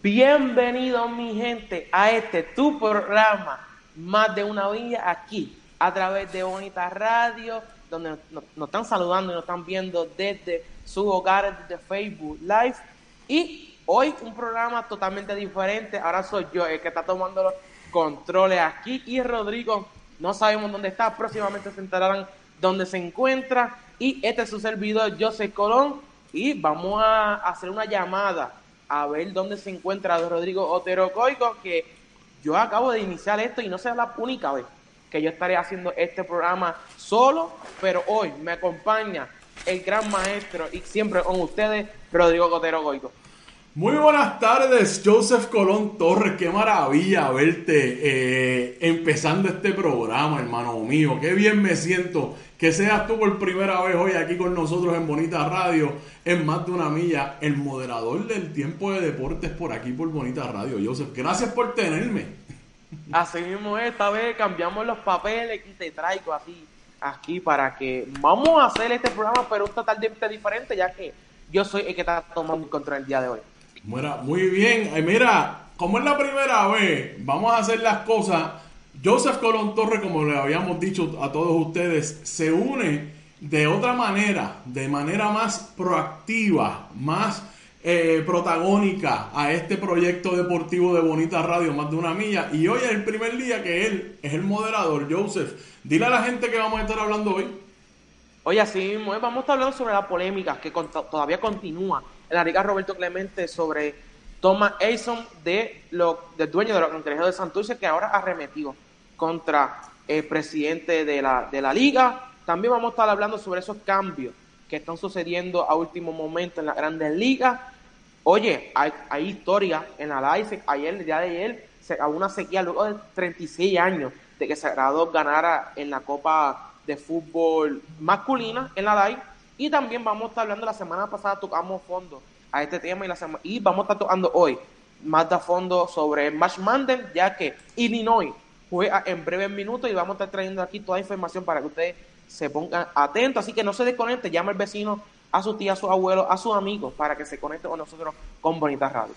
Bienvenido mi gente a este tu programa, Más de una Villa, aquí a través de Bonita Radio, donde nos, están saludando y nos están viendo desde sus hogares, desde Facebook Live. Y hoy un programa totalmente diferente. Ahora soy yo el que está tomando los controles aquí y Rodrigo no sabemos dónde está. Próximamente se enterarán dónde se encuentra. Y este es su servidor, José Colón. Y vamos a hacer una llamada a ver dónde se encuentra Rodrigo Otero Coico, que yo acabo de iniciar esto y no será la única vez que yo estaré haciendo este programa solo, pero hoy me acompaña el gran maestro y siempre con ustedes, Rodrigo Otero Coico. Muy buenas tardes, Joseph Colón Torres. Qué maravilla verte eh, empezando este programa, hermano mío. Qué bien me siento que seas tú por primera vez hoy aquí con nosotros en Bonita Radio, en más de una milla, el moderador del tiempo de deportes por aquí por Bonita Radio. Joseph, gracias por tenerme. Así mismo, esta vez cambiamos los papeles y te traigo así aquí para que vamos a hacer este programa, pero un totalmente diferente, ya que yo soy el que está tomando el control el día de hoy. Muy bien. mira, como es la primera vez, vamos a hacer las cosas. Joseph Colón Torre, como le habíamos dicho a todos ustedes, se une de otra manera, de manera más proactiva, más eh, protagónica a este proyecto deportivo de Bonita Radio, más de una milla. Y hoy es el primer día que él es el moderador, Joseph. Dile a la gente que vamos a estar hablando hoy. Oye, así vamos a estar hablando sobre la polémica que todavía continúa la Liga Roberto Clemente sobre Thomas Edison, de lo, del dueño de los cangrejos de Santurce, que ahora ha arremetido contra el presidente de la, de la liga. También vamos a estar hablando sobre esos cambios que están sucediendo a último momento en las grandes ligas. Oye, hay, hay historia en la live. Ayer, el día de ayer, se, una sequía luego de 36 años de que Sagrado ganara en la Copa de Fútbol masculina en la live y también vamos a estar hablando, la semana pasada tocamos fondo a este tema y, la y vamos a estar tocando hoy más de fondo sobre Match Manden, ya que Illinois juega en breves minutos y vamos a estar trayendo aquí toda la información para que ustedes se pongan atentos. Así que no se desconecte, llama al vecino, a su tía, a su abuelo, a sus amigos para que se conecten con nosotros con Bonita Radio.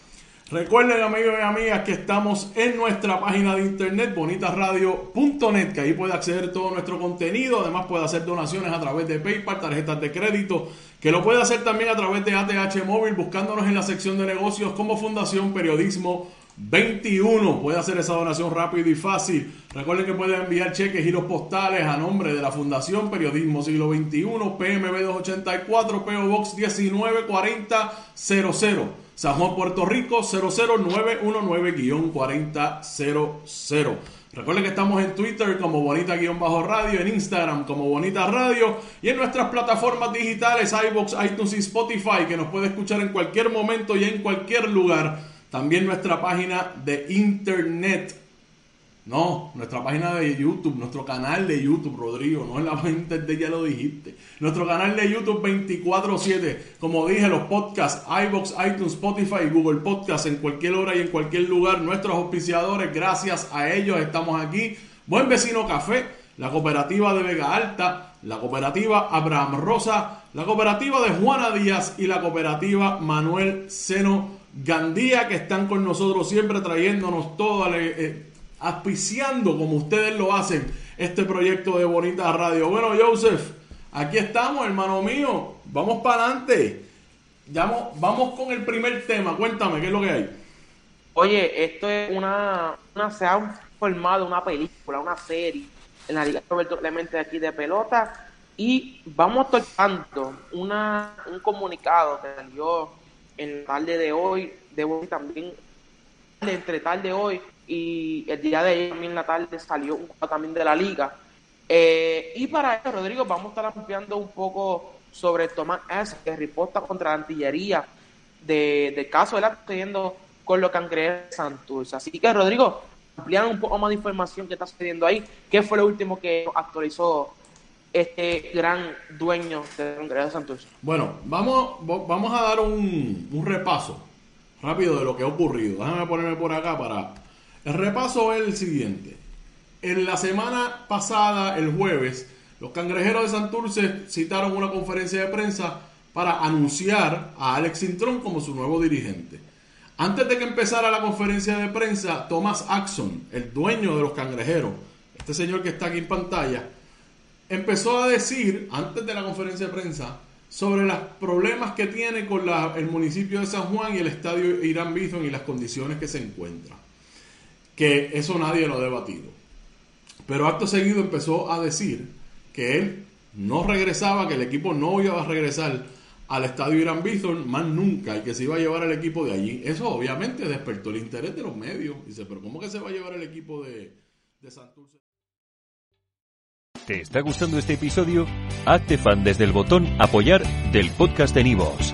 Recuerden amigos y amigas que estamos en nuestra página de internet bonitasradio.net que ahí puede acceder todo nuestro contenido, además puede hacer donaciones a través de PayPal, tarjetas de crédito, que lo puede hacer también a través de ATH Móvil buscándonos en la sección de negocios como Fundación Periodismo 21. Puede hacer esa donación rápido y fácil. Recuerden que puede enviar cheques, giros postales a nombre de la Fundación Periodismo Siglo XXI, PMB 284, PO Box 194000. San Juan, Puerto Rico 00919-4000. Recuerden que estamos en Twitter como Bonita-Radio, en Instagram como Bonita Radio y en nuestras plataformas digitales iBox, iTunes y Spotify que nos puede escuchar en cualquier momento y en cualquier lugar. También nuestra página de internet no, nuestra página de YouTube, nuestro canal de YouTube, Rodrigo, no en la mente de ya lo dijiste. Nuestro canal de YouTube 24-7, como dije, los podcasts, iBox, iTunes, Spotify, Google Podcasts, en cualquier hora y en cualquier lugar. Nuestros auspiciadores, gracias a ellos estamos aquí. Buen Vecino Café, la cooperativa de Vega Alta, la cooperativa Abraham Rosa, la cooperativa de Juana Díaz y la cooperativa Manuel Seno Gandía, que están con nosotros siempre trayéndonos todo. Eh, auspiciando como ustedes lo hacen este proyecto de Bonita Radio. Bueno, Joseph, aquí estamos, hermano mío. Vamos para adelante. Vamos, vamos con el primer tema. Cuéntame, ¿qué es lo que hay? Oye, esto es una, una se ha formado una película, una serie en la Liga Roberto Clemente aquí de pelota y vamos tocando una, un comunicado que salió en la tarde de hoy, de hoy también entre tarde de hoy y el día de ayer también la tarde salió un también de la liga. Eh, y para eso, Rodrigo, vamos a estar ampliando un poco sobre Tomás S., que riposta contra la artillería de, de caso él sucediendo con lo han creído Santos. Así que, Rodrigo, ampliando un poco más de información que está sucediendo ahí. ¿Qué fue lo último que actualizó este gran dueño de Santos? Bueno, vamos, vamos a dar un, un repaso rápido de lo que ha ocurrido. Déjame ponerme por acá para el repaso es el siguiente. En la semana pasada, el jueves, los cangrejeros de Santurce citaron una conferencia de prensa para anunciar a Alex Intrón como su nuevo dirigente. Antes de que empezara la conferencia de prensa, Thomas Axon, el dueño de los cangrejeros, este señor que está aquí en pantalla, empezó a decir, antes de la conferencia de prensa, sobre los problemas que tiene con el municipio de San Juan y el estadio Irán Bison y las condiciones que se encuentra. Que eso nadie lo ha debatido. Pero acto seguido empezó a decir que él no regresaba, que el equipo no iba a regresar al estadio Irán Bison más nunca y que se iba a llevar el equipo de allí. Eso obviamente despertó el interés de los medios. Dice, pero ¿cómo que se va a llevar el equipo de, Santurce? ¿Te está gustando este episodio? Hazte fan desde el botón apoyar del podcast de Nivos.